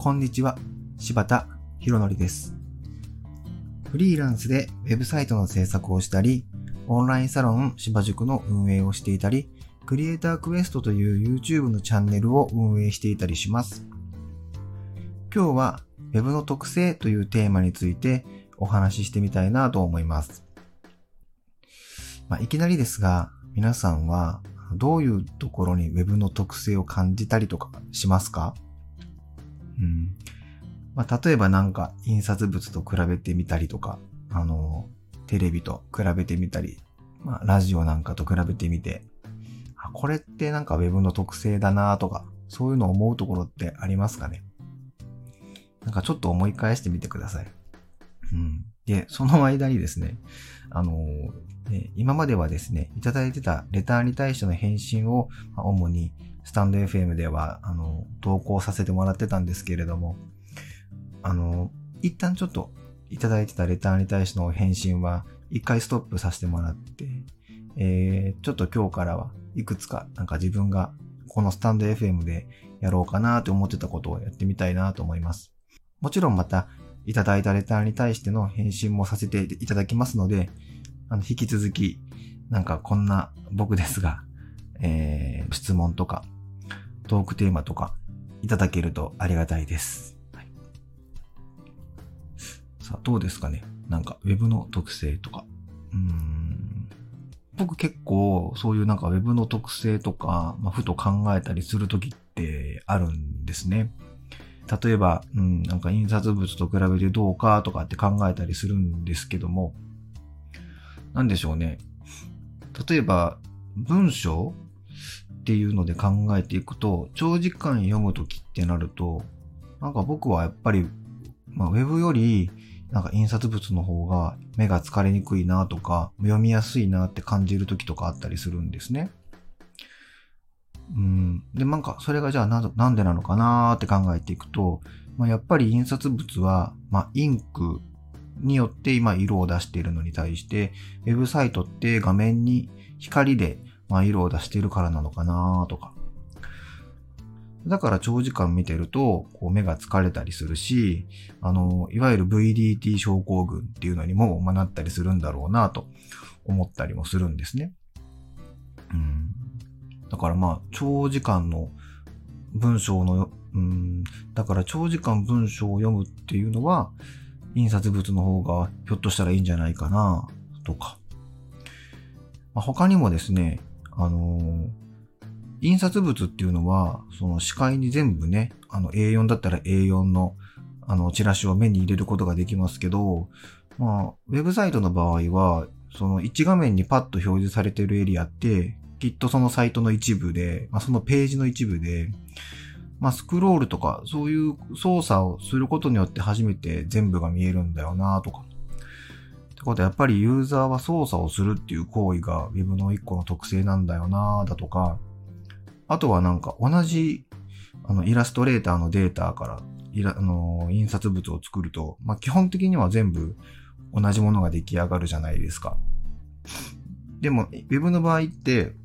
こんにちは、柴田博則です。フリーランスでウェブサイトの制作をしたり、オンラインサロン芝塾の運営をしていたり、クリエイタークエストという YouTube のチャンネルを運営していたりします。今日は Web の特性というテーマについてお話ししてみたいなと思います。まあ、いきなりですが、皆さんはどういうところに Web の特性を感じたりとかしますか？うん。まあ、例えばなんか印刷物と比べてみたりとか、あの、テレビと比べてみたり、まあ、ラジオなんかと比べてみて、あこれってなんか Web の特性だなとか、そういうのを思うところってありますかね？なんかちょっと思い返してみてください。うん。で、その間にですね、あのね今まではですね、いただいてたレターに対しての返信を、まあ主にスタンド FM では、あの、投稿させてもらってたんですけれども、あの、一旦ちょっといただいてたレターに対しての返信は、一回ストップさせてもらって、えー、ちょっと今日からはいくつか、なんか自分がこのスタンド FM でやろうかなと思ってたことをやってみたいなと思います。もちろんまた、いただいたレターに対しての返信もさせていただきますので、あの、引き続き、なんかこんな僕ですが、えー、質問とか、トークテーマとか、いただけるとありがたいです。はい、さあ、どうですかね？なんか、ウェブの特性とか。うーん。僕結構、そういうなんかウェブの特性とか、まあ、ふと考えたりするときってあるんですね。例えば、うん、なんか印刷物と比べてどうかとかって考えたりするんですけども、なんでしょうね。例えば、文章っていうので考えていくと、長時間読むときってなると、なんか僕はやっぱり、まあ、ウェブより、なんか印刷物の方が目が疲れにくいなとか、読みやすいなって感じるときとかあったりするんですね。うん。で、なんか、それがじゃあな、なんでなのかなーって考えていくと、まあ、やっぱり印刷物は、まあ、インクによって今色を出しているのに対して、ウェブサイトって画面に光で、まあ、色を出しているからなのかなとか。だから長時間見てると、こう目が疲れたりするし、あの、いわゆる VDT 症候群っていうのにも、まあ、なったりするんだろうなと思ったりもするんですね。うん。だからまあ、長時間の文章の、うん、だから長時間文章を読むっていうのは、印刷物の方がひょっとしたらいいんじゃないかな、とか。まあ、他にもですね、あのー印刷物っていうのは、その視界に全部ね、あの A4 だったら A4 のあのチラシを目に入れることができますけど、まあ、ウェブサイトの場合は、その1画面にパッと表示されてるエリアって、きっとそのサイトの一部で、まあ、そのページの一部で、まあ、スクロールとか、そういう操作をすることによって初めて全部が見えるんだよなとか。ってことは、やっぱりユーザーは操作をするっていう行為が Web の一個の特性なんだよなだとか、あとはなんか同じあのイラストレーターのデータからイラあの印刷物を作ると、まあ、基本的には全部同じものが出来上がるじゃないですか。でも Web の場合って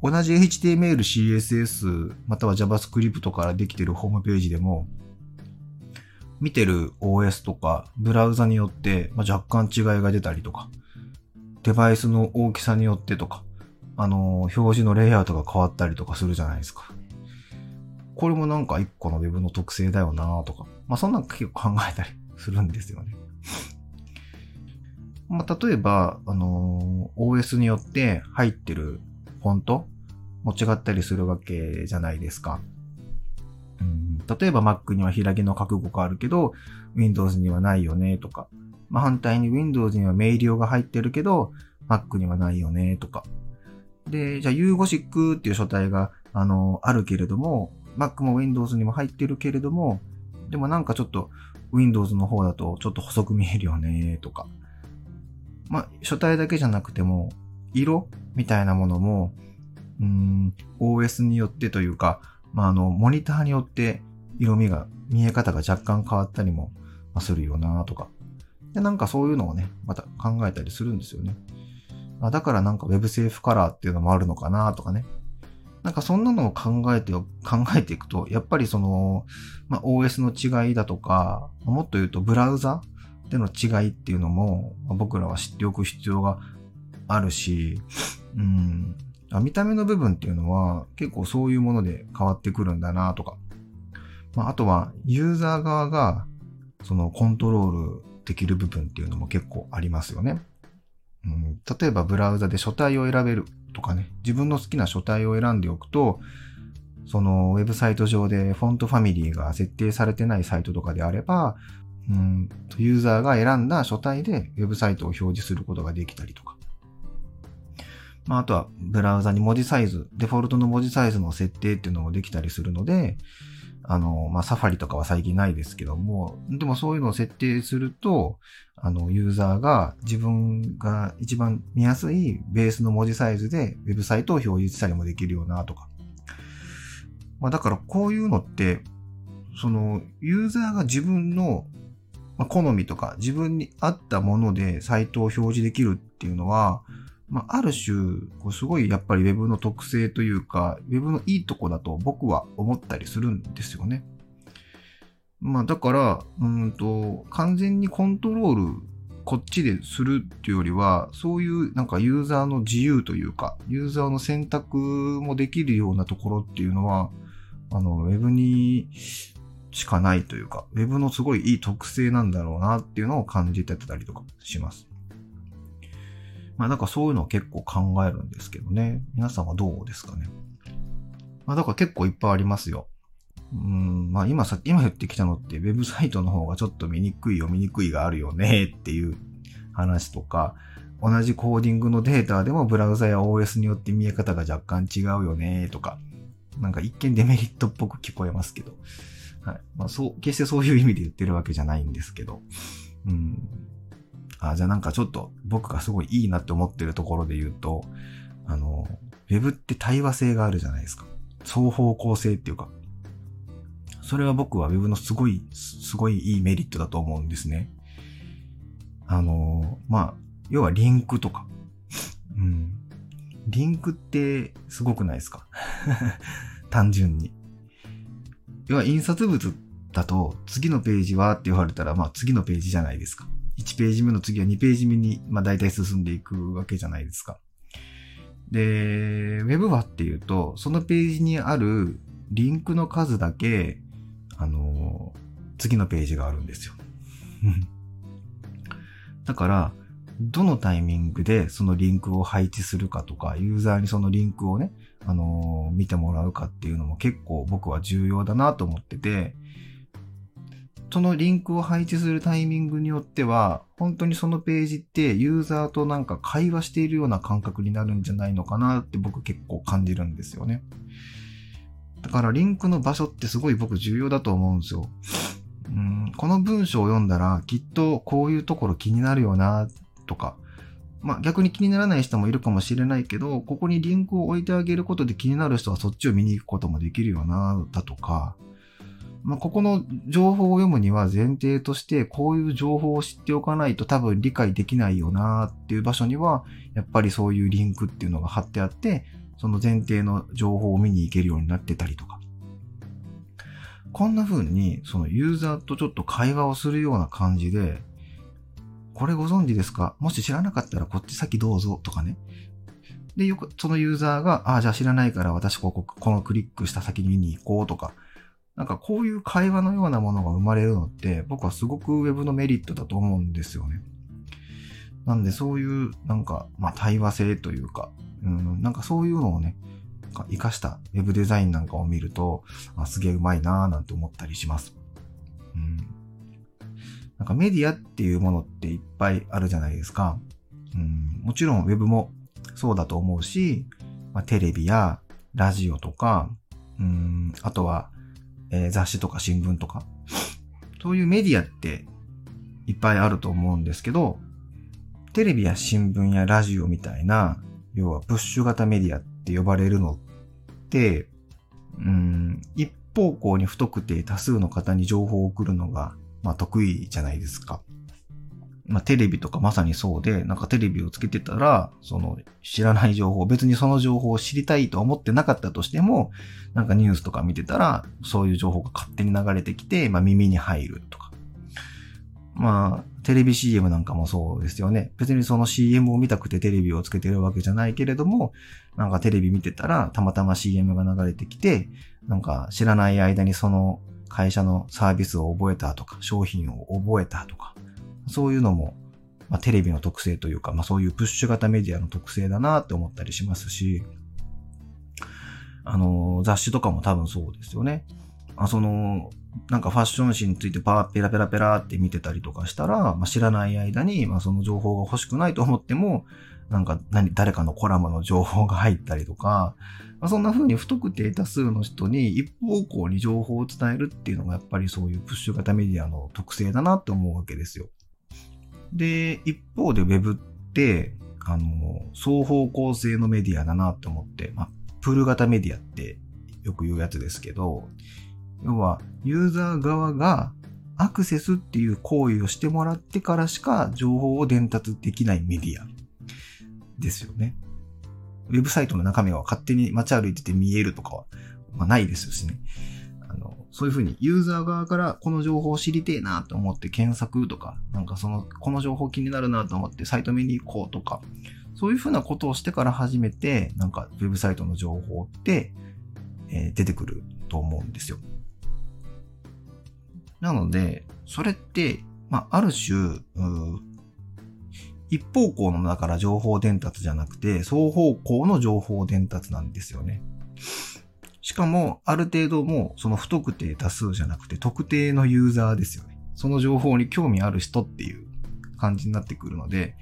同じ HTML、CSS または JavaScript からできてるホームページでも見てる OS とかブラウザによって、ま、若干違いが出たりとかデバイスの大きさによってとかあの、表示のレイアウトが変わったりとかするじゃないですか。これもなんか一個の Web の特性だよなとか。まあそんなん結構考えたりするんですよね。まあ例えば、あの、OS によって入ってるフォントも違ったりするわけじゃないですか。例えば Mac には開きの覚悟があるけど、Windows にはないよねとか。まあ反対に Windows にはメイリオが入ってるけど、Mac にはないよねとか。で、じゃあ、ユーゴシックっていう書体が、あの、あるけれども、Mac も Windows にも入ってるけれども、でもなんかちょっと Windows の方だとちょっと細く見えるよね、とか。まあ、書体だけじゃなくても、色みたいなものも、うーん、OS によってというか、まあ、あの、モニターによって色味が、見え方が若干変わったりもするよな、とか。で、なんかそういうのをね、また考えたりするんですよね。あだからなんか Web セーフカラーっていうのもあるのかなとかね。なんかそんなのを考えて、考えていくと、やっぱりその、まあ、OS の違いだとか、もっと言うとブラウザでの違いっていうのも、まあ、僕らは知っておく必要があるし、うん、見た目の部分っていうのは結構そういうもので変わってくるんだなとか。まあ、あとはユーザー側がそのコントロールできる部分っていうのも結構ありますよね。うん、例えばブラウザで書体を選べるとかね、自分の好きな書体を選んでおくと、そのウェブサイト上でフォントファミリーが設定されてないサイトとかであれば、うん、ユーザーが選んだ書体でウェブサイトを表示することができたりとか。まあ、あとはブラウザに文字サイズ、デフォルトの文字サイズの設定っていうのもできたりするので、あの、まあ、サファリとかは最近ないですけども、でもそういうのを設定すると、あの、ユーザーが自分が一番見やすいベースの文字サイズでウェブサイトを表示したりもできるよなとか。まあ、だからこういうのって、その、ユーザーが自分の好みとか自分に合ったものでサイトを表示できるっていうのは、まあ、ある種、こうすごいやっぱり Web の特性というか、Web のいいとこだと僕は思ったりするんですよね。まあだから、うんと、完全にコントロールこっちでするっていうよりは、そういうなんかユーザーの自由というか、ユーザーの選択もできるようなところっていうのは、あの、Web にしかないというか、Web のすごいいい特性なんだろうなっていうのを感じてたりとかします。まあなんかそういうのを結構考えるんですけどね。皆さんはどうですかね。まあだから結構いっぱいありますよ。うん、まあ今さっき、今言ってきたのってウェブサイトの方がちょっと見にくいよ、見にくいがあるよねっていう話とか、同じコーディングのデータでもブラウザや OS によって見え方が若干違うよねとか、なんか一見デメリットっぽく聞こえますけど、はい。まあそう、決してそういう意味で言ってるわけじゃないんですけど、うん、あ、じゃあなんかちょっと僕がすごいいいなって思ってるところで言うと、あの、ウェブって対話性があるじゃないですか。双方向性っていうか。それは僕は Web のすごい、すごいいいメリットだと思うんですね。あの、まあ、要はリンクとか。うん。リンクってすごくないですか？単純に。要は印刷物っだと次のページはって言われたら、まあ次のページじゃないですか。1ページ目の次は2ページ目に、まあ大体進んでいくわけじゃないですか。で、Web はっていうと、そのページにあるリンクの数だけ、あの次のページがあるんですよ。だから、どのタイミングでそのリンクを配置するかとか、ユーザーにそのリンクをね、あのー、見てもらうかっていうのも結構僕は重要だなと思ってて、そのリンクを配置するタイミングによっては、本当にそのページってユーザーとなんか会話しているような感覚になるんじゃないのかなって僕結構感じるんですよね。だからリンクの場所ってすごい僕重要だと思うんですよ。うんこの文章を読んだらきっとこういうところ気になるよなとか、まあ逆に気にならない人もいるかもしれないけど、ここにリンクを置いてあげることで気になる人はそっちを見に行くこともできるよなだとか、まあ、ここの情報を読むには前提として、こういう情報を知っておかないと多分理解できないよなっていう場所には、やっぱりそういうリンクっていうのが貼ってあって、その前提の情報を見に行けるようになってたりとか。こんな風に、そのユーザーとちょっと会話をするような感じで、これご存知ですか？もし知らなかったらこっち先どうぞとかね。で、よく、そのユーザーが、ああ、じゃあ知らないから私ここ、このクリックした先に見に行こうとか、なんかこういう会話のようなものが生まれるのって、僕はすごく Web のメリットだと思うんですよね。なんでそういう、なんか、まあ対話性というか、うん、なんかそういうのをね、活かした Web デザインなんかを見ると、あすげえうまいなーなんて思ったりします。うん。なんかメディアっていうものっていっぱいあるじゃないですか。うん、もちろん Web もそうだと思うし、まあ、テレビやラジオとか、うん、あとはえー、雑誌とか新聞とか、そういうメディアっていっぱいあると思うんですけど、テレビや新聞やラジオみたいな、要はプッシュ型メディアって呼ばれるのって、うん、一方向に太くて多数の方に情報を送るのが、まあ得意じゃないですか。まあ、テレビとかまさにそうで、なんかテレビをつけてたら、その知らない情報、別にその情報を知りたいと思ってなかったとしても、なんかニュースとか見てたら、そういう情報が勝手に流れてきて、まあ耳に入るとか。まあ、テレビ CM なんかもそうですよね。別にその CM を見たくてテレビをつけてるわけじゃないけれども、なんかテレビ見てたら、たまたま CM が流れてきて、なんか知らない間にその会社のサービスを覚えたとか、商品を覚えたとか、そういうのも、まあ、テレビの特性というか、まあそういうプッシュ型メディアの特性だなって思ったりしますし、あの、雑誌とかも多分そうですよね。あその、なんかファッション誌についてパーペラペラペラって見てたりとかしたら、まあ、知らない間に、まあ、その情報が欲しくないと思っても、なんか何、誰かのコラムの情報が入ったりとか、まあ、そんな風に不特定多数の人に一方向に情報を伝えるっていうのがやっぱりそういうプッシュ型メディアの特性だなって思うわけですよ。で、一方で Web って、あの、双方向性のメディアだなって思って、まあ、プール型メディアってよく言うやつですけど、要は、ユーザー側がアクセスっていう行為をしてもらってからしか情報を伝達できないメディアですよね。ウェブサイトの中身は勝手に街歩いてて見えるとかは、まあ、ないですしね。あの、そういうふうにユーザー側からこの情報を知りてえなと思って検索とか、なんかその、この情報気になるなと思ってサイト見に行こうとか、そういうふうなことをしてから初めて、なんかウェブサイトの情報って、えー、出てくると思うんですよ。なので、それって、まあ、ある種、一方向のだから情報伝達じゃなくて、双方向の情報伝達なんですよね。しかも、ある程度もう、その不特定多数じゃなくて、特定のユーザーですよね。その情報に興味ある人っていう感じになってくるので、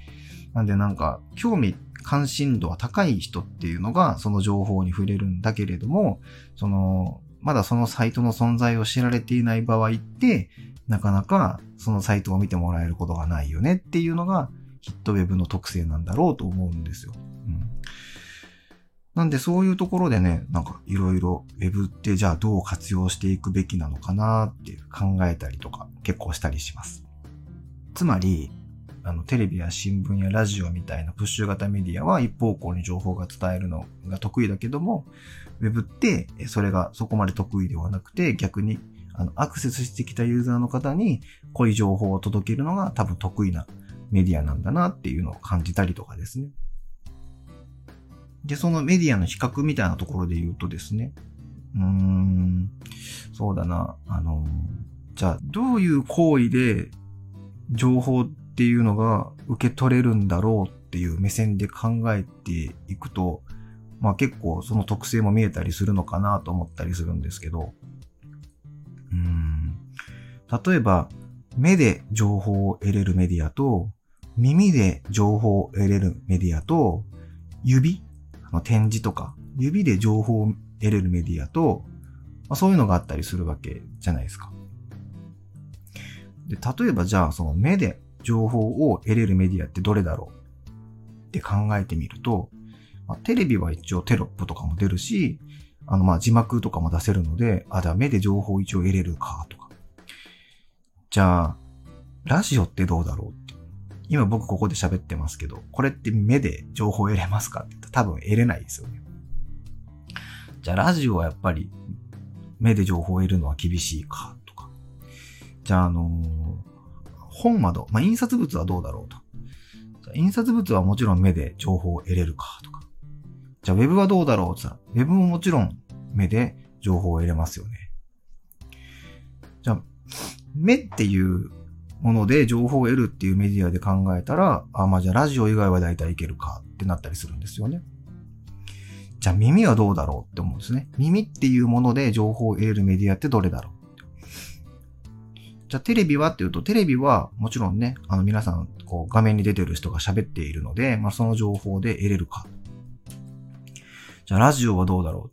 なんでなんか、興味、関心度は高い人っていうのが、その情報に触れるんだけれども、その、まだそのサイトの存在を知られていない場合って、なかなかそのサイトを見てもらえることがないよねっていうのがヒットウェブの特性なんだろうと思うんですよ。なんでそういうところでね、なんかいろいろウェブってじゃあどう活用していくべきなのかなって考えたりとか結構したりします。つまり、あの、テレビや新聞やラジオみたいなプッシュ型メディアは一方向に情報が伝えるのが得意だけども、ウェブってそれがそこまで得意ではなくて、逆にあのアクセスしてきたユーザーの方に濃い情報を届けるのが多分得意なメディアなんだなっていうのを感じたりとかですね。で、そのメディアの比較みたいなところで言うとですね、うーん、そうだな、あの、じゃあどういう行為で情報っていうのが受け取れるんだろうっていう目線で考えていくと、まあ結構その特性も見えたりするのかなと思ったりするんですけど、うん。例えば、目で情報を得れるメディアと、耳で情報を得れるメディアと、指あの展示とか、指で情報を得れるメディアと、まあ、そういうのがあったりするわけじゃないですか。で、例えばじゃあその目で情報を得れるメディアってどれだろう？って考えてみると、まあ、テレビは一応テロップとかも出るし、あの、ま、字幕とかも出せるので、あ、だ、目で情報一応得れるか、とか。じゃあ、ラジオってどうだろう？っ。今僕ここで喋ってますけど、これって目で情報得れますかって言ったら多分得れないですよね。じゃあ、ラジオはやっぱり目で情報を得るのは厳しいか、とか。じゃあ、あのー、本窓、まあ、印刷物はどうだろうと。印刷物はもちろん目で情報を得れるか、とか。じゃあ Web はどうだろうって言ったら、Web ももちろん目で情報を得れますよね。じゃあ、目っていうもので情報を得るっていうメディアで考えたら、あ、まあじゃあラジオ以外は大体いけるかってなったりするんですよね。じゃあ耳はどうだろうって思うんですね。耳っていうもので情報を得るメディアってどれだろう？じゃあテレビはっていうと、テレビはもちろんね、あの皆さんこう画面に出てる人が喋っているので、まあその情報で得れるかじゃあラジオはどうだろ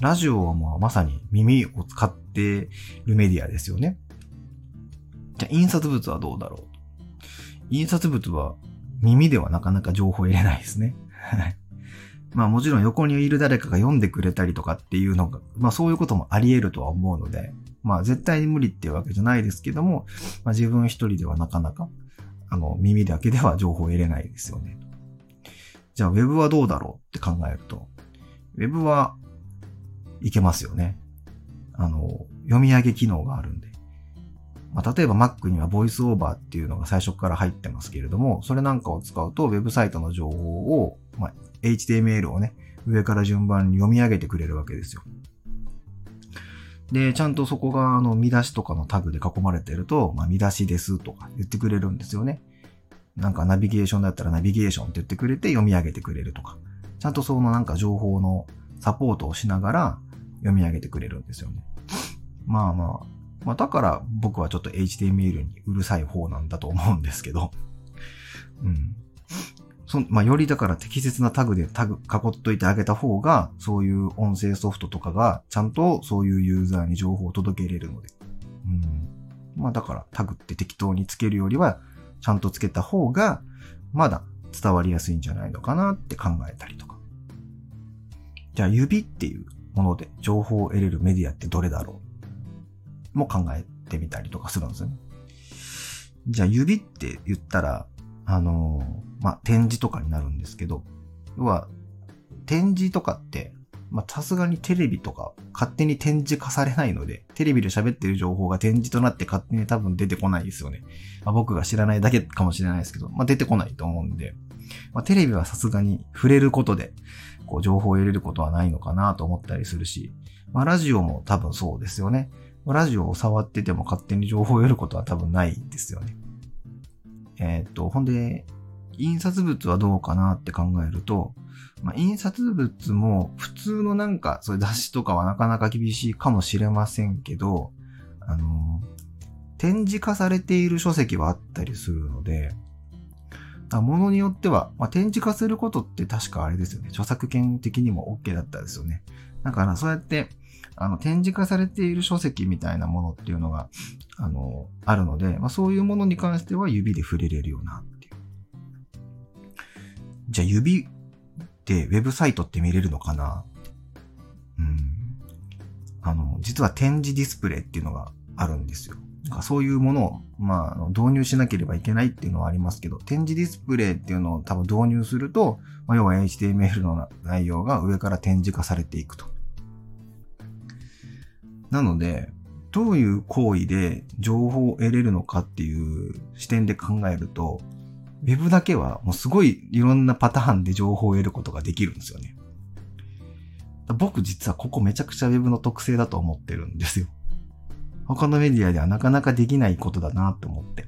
う？ラジオはもうまさに耳を使ってるメディアですよね。じゃあ印刷物はどうだろう？印刷物は耳ではなかなか情報入れないですね。まあもちろん横にいる誰かが読んでくれたりとかっていうのが、まあそういうこともあり得るとは思うので、まあ絶対に無理っていうわけじゃないですけども、まあ自分一人ではなかなか、あの、耳だけでは情報を得れないですよね。じゃあ、Web はどうだろうって考えると、Web はいけますよね。あの、読み上げ機能があるんで。まあ、例えば Mac には VoiceOver っていうのが最初から入ってますけれども、それなんかを使うと、ウェブサイトの情報を、まあ、HTML をね、上から順番に読み上げてくれるわけですよ。で、ちゃんとそこが、あの、見出しとかのタグで囲まれてると、まあ、見出しですとか言ってくれるんですよね。なんかナビゲーションだったらナビゲーションって言ってくれて読み上げてくれるとか。ちゃんとそのなんか情報のサポートをしながら読み上げてくれるんですよね。まあまあ、まあだから僕はちょっと HTML にうるさい方なんだと思うんですけど。うん。そまあ、よりだから適切なタグでタグ囲っといてあげた方が、そういう音声ソフトとかがちゃんとそういうユーザーに情報を届けれるので。うん。まあだからタグって適当につけるよりは、ちゃんとつけた方が、まだ伝わりやすいんじゃないのかなって考えたりとか。じゃあ指っていうもので情報を得れるメディアってどれだろうも考えてみたりとかするんですよね。じゃあ指って言ったら、あのー、まあ、展示とかになるんですけど、要は、展示とかって、まさすがにテレビとか勝手に展示化されないので、テレビで喋ってる情報が展示となって勝手に多分出てこないですよね。まあ、僕が知らないだけかもしれないですけど、まあ、出てこないと思うんで、まあ、テレビはさすがに触れることで、こう情報を得れることはないのかなと思ったりするし、まあ、ラジオも多分そうですよね。ラジオを触ってても勝手に情報を得ることは多分ないですよね。えー、っと、ほんで、印刷物はどうかなって考えると、まあ、印刷物も普通のなんか、そういう雑誌とかはなかなか厳しいかもしれませんけど、あの、展示化されている書籍はあったりするので、ものによっては、まあ、展示化することって確かあれですよね。著作権的にも OK だったですよね。だからそうやって、あの、展示化されている書籍みたいなものっていうのが、あの、あるので、まあ、そういうものに関しては指で触れれるようなっていう。じゃあ指でウェブサイトって見れるのかな？うん。あの、実は展示ディスプレイっていうのがあるんですよ。そういうものを、まあ、導入しなければいけないっていうのはありますけど、展示ディスプレイっていうのを多分導入すると、まあ、要は HTML の内容が上から展示化されていくと。なので、どういう行為で情報を得れるのかっていう視点で考えると、Web だけはもうすごいいろんなパターンで情報を得ることができるんですよね。僕実はここめちゃくちゃ Web の特性だと思ってるんですよ。他のメディアではなかなかできないことだなと思って。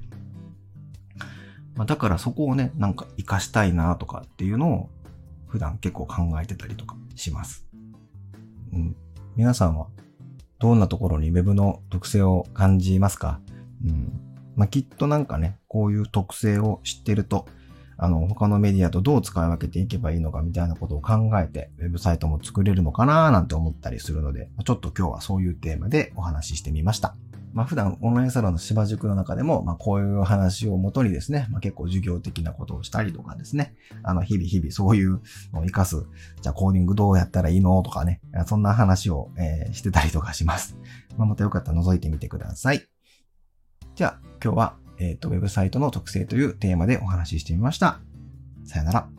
まあ、だからそこをね、なんか活かしたいなとかっていうのを普段結構考えてたりとかします。うん、皆さんはどんなところに Web の特性を感じますか？うんまあ、きっとなんかね、こういう特性を知ってると、あの、他のメディアとどう使い分けていけばいいのかみたいなことを考えて、ウェブサイトも作れるのかななんて思ったりするので、ちょっと今日はそういうテーマでお話ししてみました。まあ普段オンラインサロンの芝塾の中でも、まあこういう話をもとにですね、まあ結構授業的なことをしたりとかですね、あの日々日々そういうのを活かす、じゃあコーディングどうやったらいいのとかね、そんな話を、えー、してたりとかします。まあまたよかったら覗いてみてください。じゃあ今日は、えっ、ー、と、ウェブサイトの特性というテーマでお話ししてみました。さよなら。